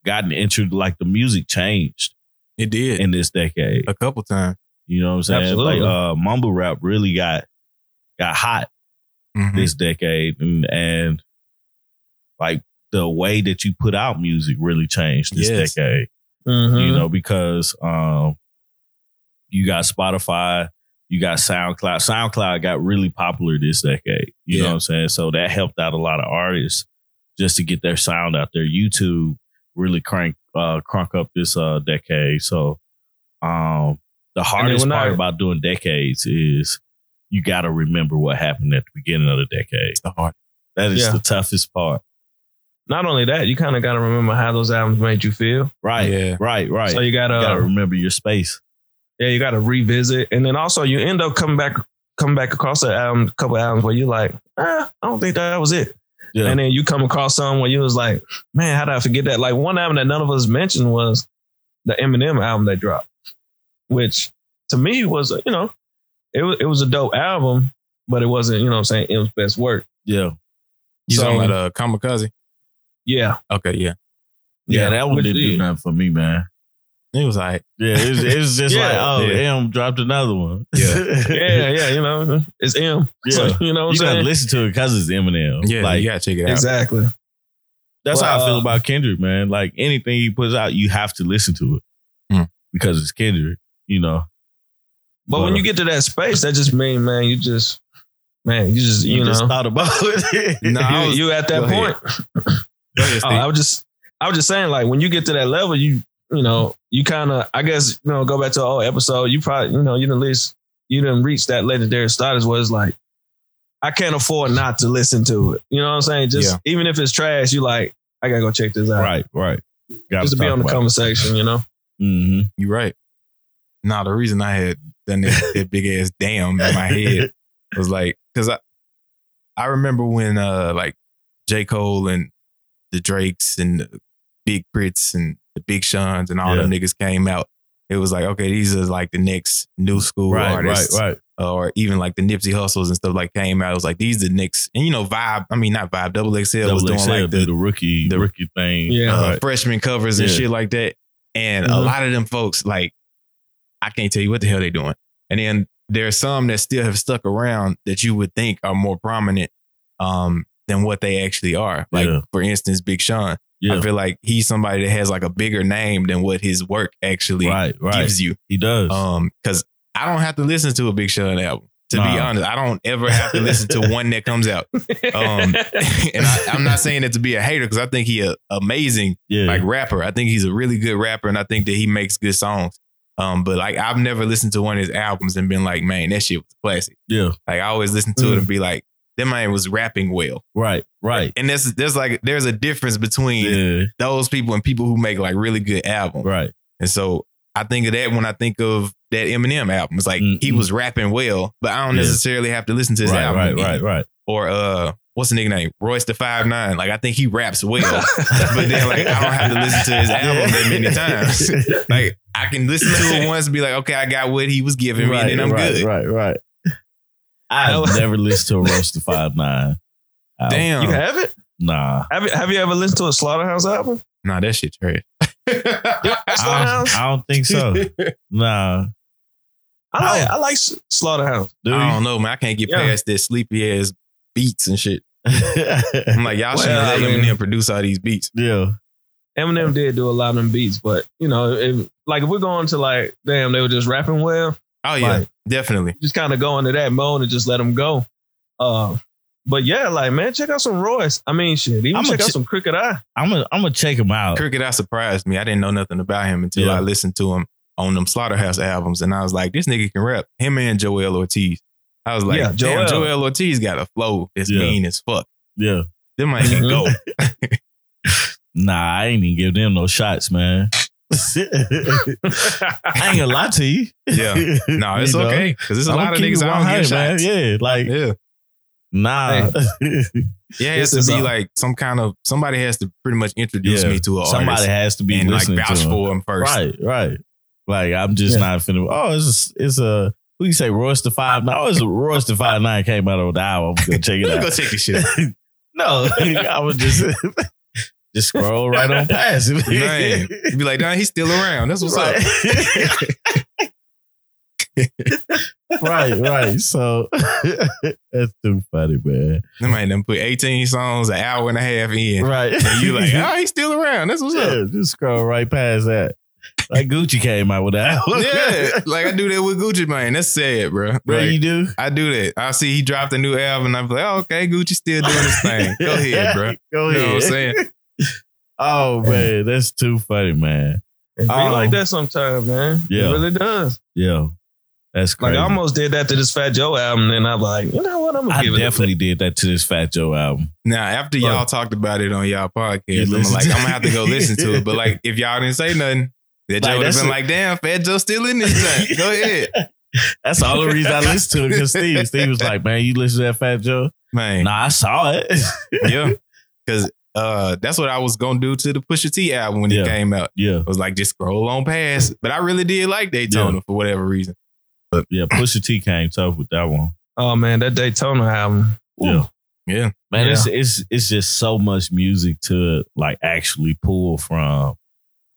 gotten into like the music changed It did in this decade. a couple times. You know what I'm saying? Absolutely. Like uh mumble rap really got got hot Mhm. this decade and, and like the way that you put out music really changed this Yes. decade. mhm. You know, because um you got Spotify, you got SoundCloud. SoundCloud got really popular this decade. You know what I'm saying? So that helped out a lot of artists just to get their sound out there. YouTube really crank uh crunk up this uh decade. So um the hardest part I- about doing decades is you gotta remember what happened at the beginning of the decade. The hard. That is Yeah. the toughest part. not only that, you kind of got to remember how those albums made you feel. Right. Yeah. Right, right. So you gotta, you gotta remember your space. yeah, you gotta revisit, and then also you end up coming back, coming back across the album, a couple albums where you're like, ah, I don't think that was it, Yeah. and then you come across something where you was like, man, how did I forget that? Like one album that none of us mentioned was the Eminem album that dropped, which to me was, you know, it was it was a dope album, but it wasn't, you know, what I'm saying it was best work. yeah. You So- talking about uh, Kamikaze? Yeah, Okay, yeah. Yeah, that one Which- didn't do nothing for me, man. It was like, Yeah, it was, it was just Yeah. like, oh, Yeah. M dropped another one. Yeah. yeah, yeah. You know, it's M. So, Yeah. you know, what you I'm gotta saying listen to it because it's Eminem. yeah, like you gotta check it out. exactly. that's how I feel about Kendrick, man. Like anything he puts out, you have to listen to it Hmm. because it's Kendrick. You know, But when you get to that space, that just means, man, you just, man, you just, you, you, know, just thought about it. No, I you, was- you at that go ahead. point. Ahead, Oh, I was just, I was just saying, like, when you get to that level, you, you know, you kind of, I guess, you know, go back to an old episode. You probably, you know, you didn't least, you didn't reach that legendary status where it's like, I can't afford not to listen to it. You know what I'm saying? Just Yeah. even if it's trash, you like, I gotta go check this out. Right, right. Gotta Just to be on the about it. conversation, you know? Mhm. You're right. Now the reason I had done that, that big ass damn in my head was like, because I, I remember when uh like J. Cole and the Drakes and the Big K.R.I.T.s and the Big Seans and all them niggas came out. It was like, okay, these are like the next new school Right, artists. right, right. Or even like the Nipsey Hustles and stuff like came out. It was like these the next and you know, Vibe, I mean not Vibe, Double XL was doing XL like the the rookie, the- rookie thing. Yeah. uh, Right. freshman covers and Yeah. shit like that. And a Mhm. lot of them folks, like, I can't tell you what the hell they doing. And then there are some that still have stuck around that you would think are more prominent um, than what they actually are. Like, Yeah. for instance, Big Sean. Yeah, I feel like he's somebody that has like a bigger name than what his work actually right, right. gives you. He does. Um, because I don't have to listen to a Big Sean album. To be honest, I don't ever have to listen to one that comes out. Um, and I, I'm not saying that to be a hater because I think he a amazing yeah, like rapper. I think he's a really good rapper, and I think that he makes good songs. Um, but like I've never listened to one of his albums and been like, man, that shit was classic. yeah. Like I always listen to it Mm. and be like, that man was rapping well. Right, right. And there's there's like there's a difference between Yeah, those people and people who make like really good albums. right. And so I think of that when I think of that Eminem album. It's like he Mhm. was rapping well, but I don't Yeah. necessarily have to listen to his Right, album. right, again. right, right. Or uh, what's the nigga name? Royce the Five Nine. Like I think he raps well, but then like I don't have to listen to his album that many times. like I can listen to it once and be like, okay, I got what he was giving me, and then I'm right, good. Right, right. I've never listened to a Royce the Five Nine. album. Damn. you have it? Nah. Have you, have you ever listened to a Slaughterhouse album? Nah, that shit trash. I don't, Slaughterhouse? I don't think so. Nah. I like I like Slaughterhouse. Do I don't know, man. I can't get Yeah. past that sleepy ass beats and shit. I'm like, y'all shouldn't let I mean- Eminem produce all these beats. yeah. Eminem did do a lot of them beats, but you know, if, like if we're going to like, damn, they were just rapping well. Oh yeah, Like- definitely. Just kind of go into that mode and just let them go. Uh, but yeah, like man, check out some Royce. I mean, shit, even I'ma check out ch- some Crooked I. I'm gonna I'm gonna check him out. Crooked I surprised me. I didn't know nothing about him until Yeah. I listened to him on them Slaughterhouse albums, and I was like, this nigga can rap. Him and Joell Ortiz. I was like, Yeah, damn, Joell. Joell Ortiz got a flow that's Yeah. mean as fuck. Yeah. Them might can go. Nah, I ain't even give them no shots, man. I ain't gonna lie to you. Yeah. No, it's You know? okay because there's a I'ma lot of keep niggas it I don't 100, get man. shots. Yeah, like Yeah, nah. yeah. It has This to be a- like some kind of somebody has to pretty much introduce Yeah. me to a Somebody artist has to be and like vouch to for him first. Right, right. Like I'm just Yeah. not finna. Oh, it's it's a who you say Royce the Five Nine? Oh, it's a Royce the Five Nine came out of the hour. I'm gonna check it Let me go out. check this shit out. no, I was just just scroll right on past it. Man, you be like, nah, he's still around. That's what's up. right, right. So that's too funny, man. They might done put 18 songs an hour and a half in. Right, And you like, oh, he's still around. That's what's up. just scroll right past that. Like Gucci came out with that. Yeah, like I do that with Gucci Mane. That's sad, bro. bro, Like, you do. I do that. I see he dropped a new album, and I'm like, oh, okay, Gucci still doing his thing. Go ahead, bro. Go ahead. You know what I'm saying? Oh man, that's too funny, man. It be Um, like that sometimes, man. yeah. It really does. Yeah, that's Like. I almost did that to this Fat Joe album, and I'm like, you know what? I'm gonna I give it. definitely did that to this Fat Joe album. Now, after Bro. y'all talked about it on y'all podcast, I'm like, I'm gonna have to go listen to it. But like, if y'all didn't say nothing, that Like, Joe would have been a- like, damn, Fat Joe still in this joint. Go ahead, That's all the only reason I listened to it because Steve. Steve was like, "Man, you listen to that Fat Joe?" man. Nah, I saw it. Yeah, because uh, that's what I was gonna do to the Pusha T album when Yeah. it came out. yeah, I was like, just scroll on past. But I really did like Daytona for whatever reason. But yeah. Pusha T came tough with that one. Oh man, that Daytona album. Yeah, Yeah, man, Yeah. it's it's it's just so much music to like actually pull from,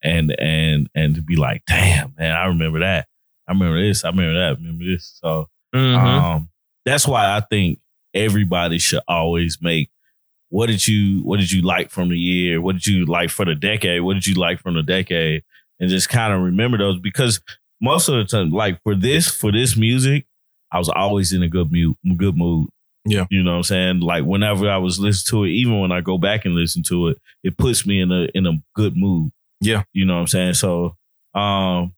and and and to be like, damn, man, I remember that. I remember this. I remember that. I remember this. So Mhm. Um, that's why I think everybody should always make what did you what did you like from the year? What did you like for the decade? What did you like from the decade? And just kind of remember those because most of the time, like for this for this music, I was always in a good mood, good mood. Yeah. you know what I'm saying. Like whenever I was listening to it, even when I go back and listen to it, it puts me in a in a good mood. Yeah. you know what I'm saying. So, um,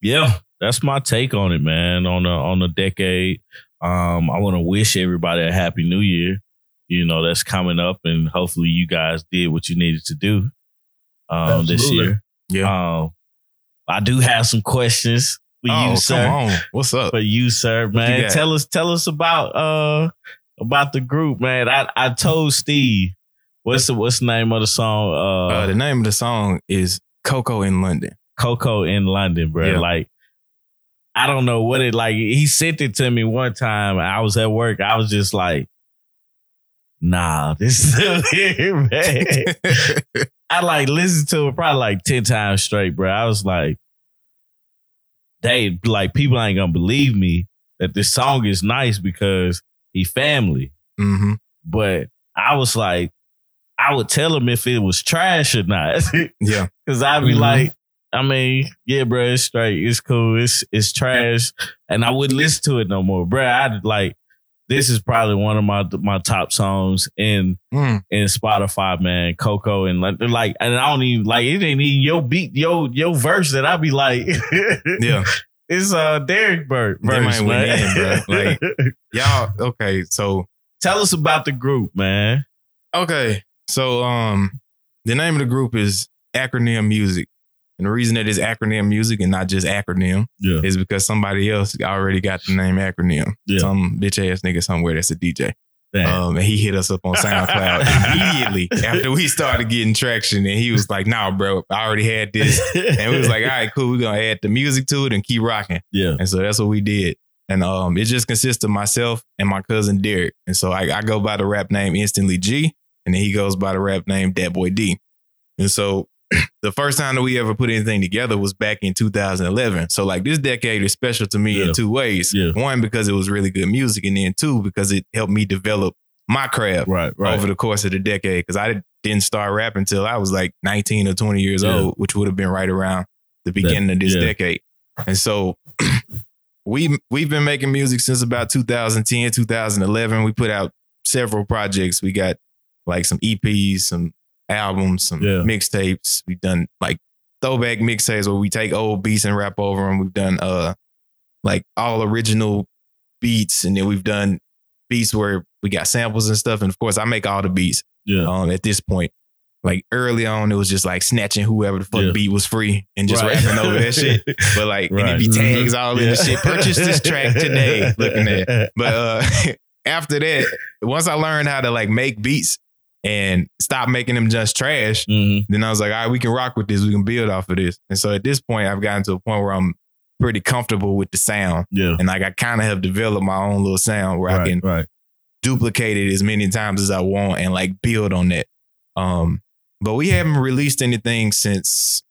yeah, that's my take on it, man. On the on the decade. Um, I want to wish everybody a happy new year. You know, that's coming up and hopefully you guys did what you needed to do um this year. Yeah. Um I do have some questions for oh, you, come sir. on. What's up? For you, sir, you man. got? Tell us tell us about uh about the group, man. I, I told Steve what's the what's the name of the song? Uh, Uh, the name of the song is Coco in London. Coco in London, bro. Yeah. Like, I don't know what it like. He sent it to me one time. I was at work. I was just like, nah, this is still here, man. I like listened to it probably like 10 times straight, bro. I was like, they like people ain't gonna believe me that this song is nice because he family. hmm But I was like, I would tell him if it was trash or not. Yeah. Cause I'd be Mhm. like, I mean, yeah, bro, it's straight. It's cool. It's it's trash. And I wouldn't listen to it no more. Bro, I'd like this is probably one of my my top songs in Mm. in Spotify, man. Coco and like, like and I don't even like it ain't even your beat, your your verse that I'd be like, Yeah. It's uh Derek Bird They verse, might went man. in, bro. Like- Y'all, okay. So, Tell us about the group, man. okay. So, um, the name of the group is Acronym Music. And the reason that it's acronym music and not just acronym Yeah. is because somebody else already got the name acronym. Yeah. Some bitch ass nigga somewhere that's a DJ. Um, and he hit us up on SoundCloud immediately after we started getting traction. And he was like, nah, bro, I already had this. And we was like, all right, cool. We're going to add the music to it and keep rocking. yeah. And so that's what we did. And um, it just consists of myself and my cousin Derek. And so I, I go by the rap name Instantly G, and then he goes by the rap name Dat Boy D. And so the first time that we ever put anything together was back in 2011. So like this decade is special to me Yeah. in two ways. Yeah. One, because it was really good music, and then two, because it helped me develop my craft Right, right. over the course of the decade. Because I didn't start rapping until I was like 19 or 20 years Yeah. old, which would have been right around the beginning of this decade. And so we we've been making music since about 2010, 2011. We put out several projects. We got like some EPs, some albums, some Yeah. mixtapes. We've done like throwback mixtapes where we take old beats and rap over them. We've done uh like all original beats, and then we've done beats where we got samples and stuff. And of course, I make all the beats yeah. um, at this point. Like early on, it was just like snatching whoever the fuck Yeah. beat was free and just Right. rapping over that shit. But like, and Right. it be tags all in Yeah. the shit. Purchase this track today. Looking at, but uh, after that, once I learned how to like make beats and stop making them just trash, Mhm. then I was like, all right, we can rock with this. We can build off of this. And so at this point, I've gotten to a point where I'm pretty comfortable with the sound, Yeah. and like I kind of have developed my own little sound where I can right. duplicate it as many times as I want and like build on that. Um, but we haven't released anything since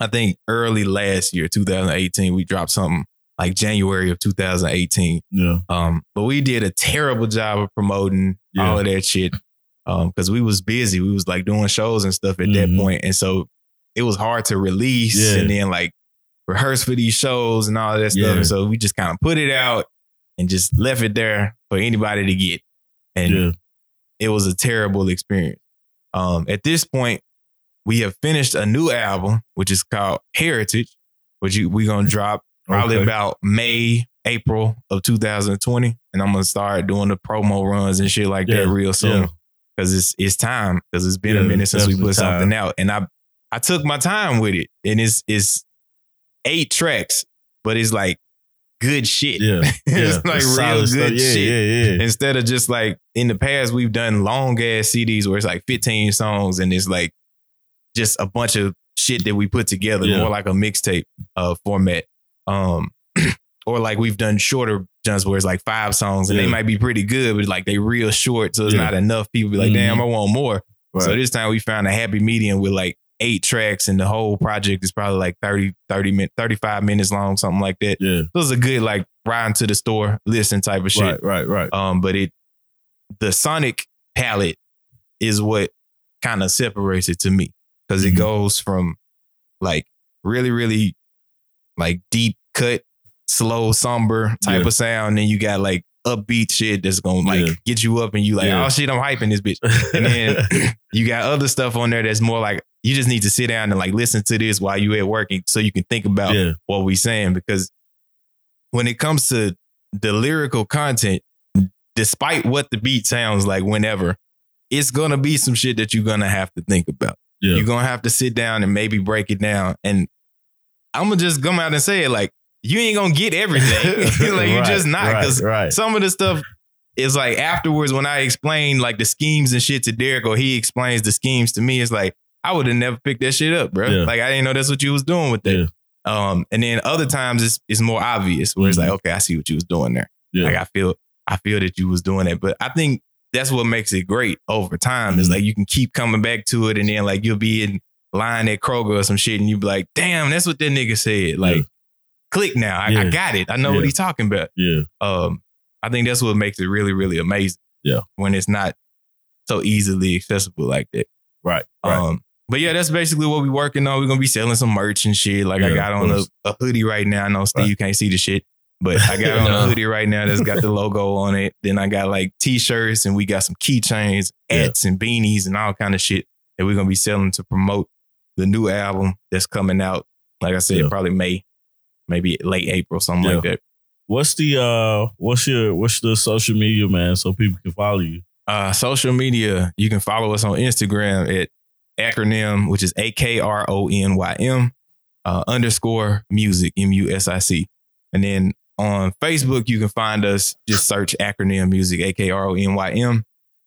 I think early last year, 2018. We dropped something like January of 2018. Yeah. Um, but we did a terrible job of promoting Yeah. all of that shit. Um, because we was busy. We was like doing shows and stuff at Mhm. that. And so it was hard to release Yeah. and then like rehearse for these shows and all that stuff. Yeah. And so we just kind of put it out and just left it there for anybody to get. And Yeah. it was a terrible experience. Um, at this point, we have finished a new album, which is called Heritage, which you, we're gonna drop probably Okay. about May, April of 2020, and I'm gonna start doing the promo runs and shit like that real soon. Because it's it's time because it's been Yeah, a minute since we put something out, and I I took my time with it, and it's it's eight tracks, but it's like good shit. Yeah. it's yeah. like It's real good stuff. Shit Yeah, yeah. instead of just like in the past we've done long ass CDs where it's like 15 songs and it's like just a bunch of shit that we put together more like a mixtape uh format um or like we've done shorter jumps where it's like five songs and they might be pretty good but like they real short so it's Yeah. not enough people be like Mhm. damn I want more so this time we found a happy medium with like eight tracks and the whole project is probably like 30 30 minutes 35 minutes long something like that yeah. so it's a good like ride to the store listen type of shit Right, right, right. um, but it the sonic palette is what kind of separates it to me because Mhm. it goes from like really, really like deep cut, slow, somber type Yeah. of sound. Then you got like upbeat shit that's gonna like Yeah. get you up and you like, Yeah. oh shit, I'm hyping this bitch. And then you got other stuff on there that's more like you just need to sit down and like listen to this while you at work and so you can think about yeah. what we saying because when it comes to the lyrical content, despite what the beat sounds like, whenever, it's gonna be some shit that you're gonna have to think about. Yeah. You're gonna have to sit down and maybe break it down. And I'm gonna just come out and say it like you ain't gonna get everything. like you're Right, just not because right. some of the stuff is like afterwards when I explain like the schemes and shit to Derek or he explains the schemes to me, it's like I would have never picked that shit up, bro. Yeah. Like I didn't know that's what you was doing with that. Yeah. Um, and then other times it's it's more obvious where it's like, Mhm. okay, I see what you was doing there. Yeah. Like I feel I feel that you was doing it. But I think that's what makes it great over time is Mhm. like you can keep coming back to it and then like you'll be in line at Kroger or some shit and you be like, damn, that's what that nigga said. Like. Click now. I, I got it. I know Yeah. what he's talking about. yeah. Um, I think that's what makes it really, really amazing. Yeah. When it's not so easily accessible like that. Right. Right. Um, but yeah, that's basically what we're working on. We're gonna be selling some merch and shit. Like I got on a, a hoodie right now. I know Steve Right. you can't see the shit, but I got on No. a hoodie right now that's got the logo on it. Then I got like t-shirts and we got some keychains, Yeah. hats and beanies and all kind of shit that we're gonna be selling to promote the new album that's coming out. Like I said, Yeah. probably May, maybe late April, something like that. What's the uh what's your what's the social media, man, so people can follow you? Uh, social media, you can follow us on Instagram at acronym, which is A K R O N Y M uh, underscore music, M U S I C. And then on Facebook, you can find us, just search acronym music, A K R O N Y M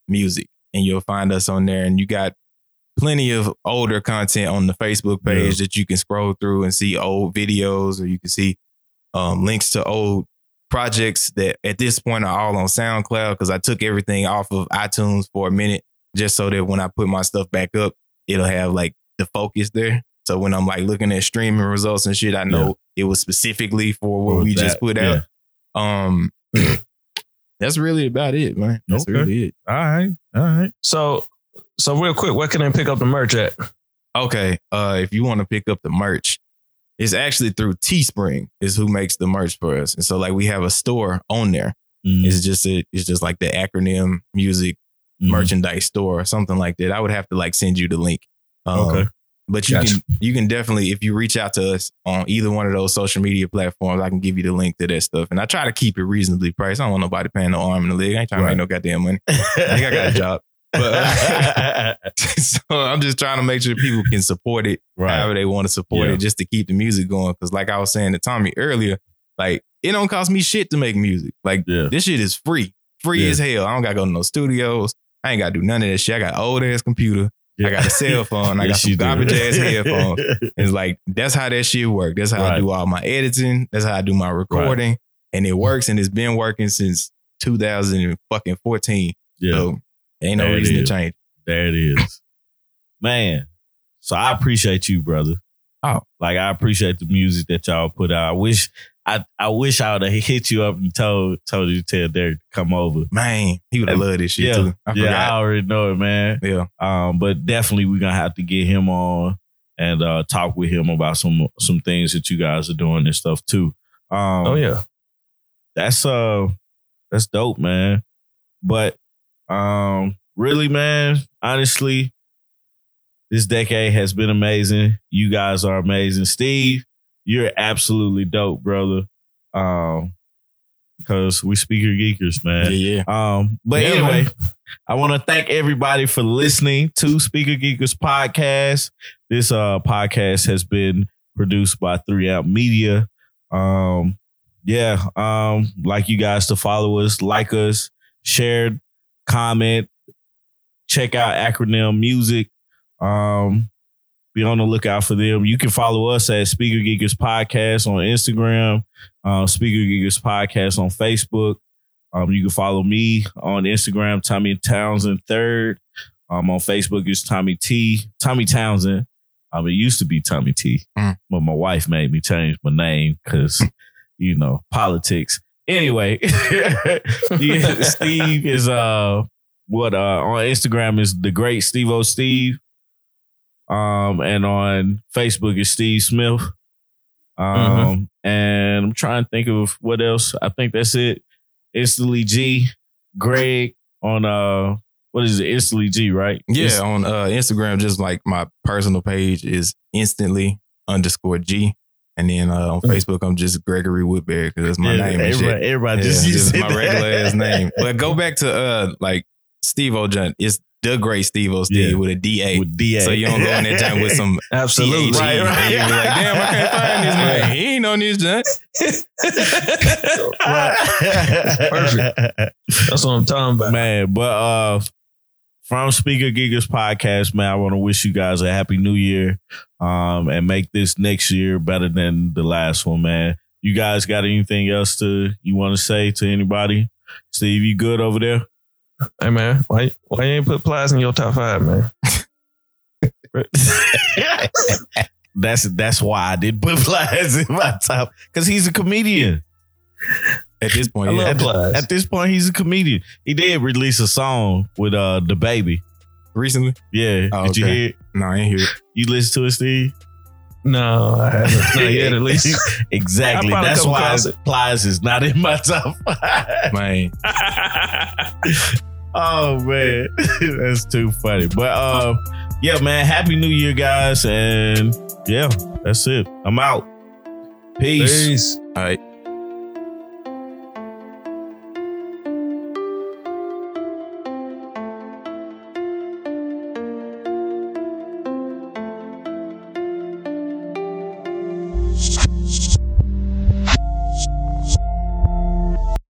music, and you'll find us on there. And you got plenty of older content on the Facebook page that you can scroll through and see old videos, or you can see um, links to old projects that at this point are all on SoundCloud because I took everything off of iTunes for a minute just so that when I put my stuff back up, it'll have like the focus there. So when I'm like looking at streaming results and shit, I know it was specifically for what Or we that, just put yeah. out. Um, that's really about it, man. That's Okay. really it. All right. All right. So, so real quick, where can they pick up the merch at? Okay. Uh, if you want to pick up the merch, it's actually through Teespring is who makes the merch for us. And so like we have a store on there. Mhm. It's just a, it's just like the acronym music Mhm. merchandise store or something like that. I would have to like send you the link. Um, Okay. But you Gotcha. can you can definitely if you reach out to us on either one of those social media platforms, I can give you the link to that stuff. And I try to keep it reasonably priced. I don't want nobody paying no arm and a leg. I ain't trying to make no goddamn money. I think I got a job. But uh, so I'm just trying to make sure people can support it right. however they want to support Yeah. it just to keep the music going. Cause like I was saying to Tommy earlier, like it don't cost me shit to make music. Like Yeah. this shit is free. Free Yeah. as hell. I don't gotta go to no studios. I ain't gotta do none of that shit. I got old ass computer. I got a cell phone. I got some garbage ass headphones. It's like that's how that shit work. That's how I do all my editing. That's how I do my recording. And it works and it's been working since 2014. yeah. So ain't no There reason to change. There it is. Man. So I appreciate you, brother. Oh. Like I appreciate the music that y'all put out. I wish I I wish I would have hit you up and told told you to tell Derek to come over. Man, he would have loved this shit yeah. too. I yeah, I already know it, man. Yeah. Um, but definitely we're gonna have to get him on and uh talk with him about some some things that you guys are doing and stuff too. Um Oh yeah, that's uh that's dope, man. But um really, man, honestly, this decade has been amazing. You guys are amazing. Steve, you're absolutely dope, brother. Um because we speaker geekers, man. Yeah, yeah. Um, but Yeah, anyway, man. I want to thank everybody for listening to Speaker Geekers podcast. This uh podcast has been produced by 3 Out Media. Um, yeah, um, like you guys to follow us, like us, share, comment, check out acronym music. Um, be on the lookout for them. You can follow us at Speaker Geekers Podcast on Instagram, uh, Speaker Geekers Podcast on Facebook. Um, you can follow me on Instagram, Tommy Townsend Third. Um, on Facebook, it's Tommy T. Tommy Townsend. Um, it used to be Tommy T, Mm. but my wife made me change my name because, you know, politics. Anyway, Steve is uh what uh on Instagram is the great Steve O Steve. Um, and on Facebook is Steve Smith. Um, and I'm trying to think of what else. I think that's it. Instantly G, Greg on uh what is it? Instantly G, right? Yeah, It's- on uh, Instagram, just like my personal page is instantly underscore G. And then uh, on Facebook, I'm just Gregory Woodbury because that's my Yeah, name. And shit. everybody, everybody Yeah, just, just my that. regular ass name. But go back to uh like Steve O John. It's the great Steve O Steve Yeah. with a D A. with DA. So you don't go in that joint with some Absolutely. THE. Right, right. You be like, damn, I can't find this man. He ain't on this joint. Perfect. That's what I'm talking about. man. But uh, from Speaker Geekers podcast, man, I want to wish you guys a happy New Year, um, and make this next year better than the last one, man. You guys got anything else to you want to say to anybody? Steve, you good over there? Hey man, why why you ain't put Plies in your top five, man? that's that's why I did put Plies in my top because he's a comedian. At this point, yeah. love Plies. At this point, he's a comedian. He did release a song with uh the baby. recently, Yeah, Oh, did you hear? It? no, I didn't hear it. You listen to it, Steve? No, I haven't. Not yet, at least. exactly. That's why across it. Plies is not in my top five. Man, oh man, that's too funny. But uh, yeah, man. Happy New Year, guys, and yeah, that's it. I'm out. Peace. Peace. all right.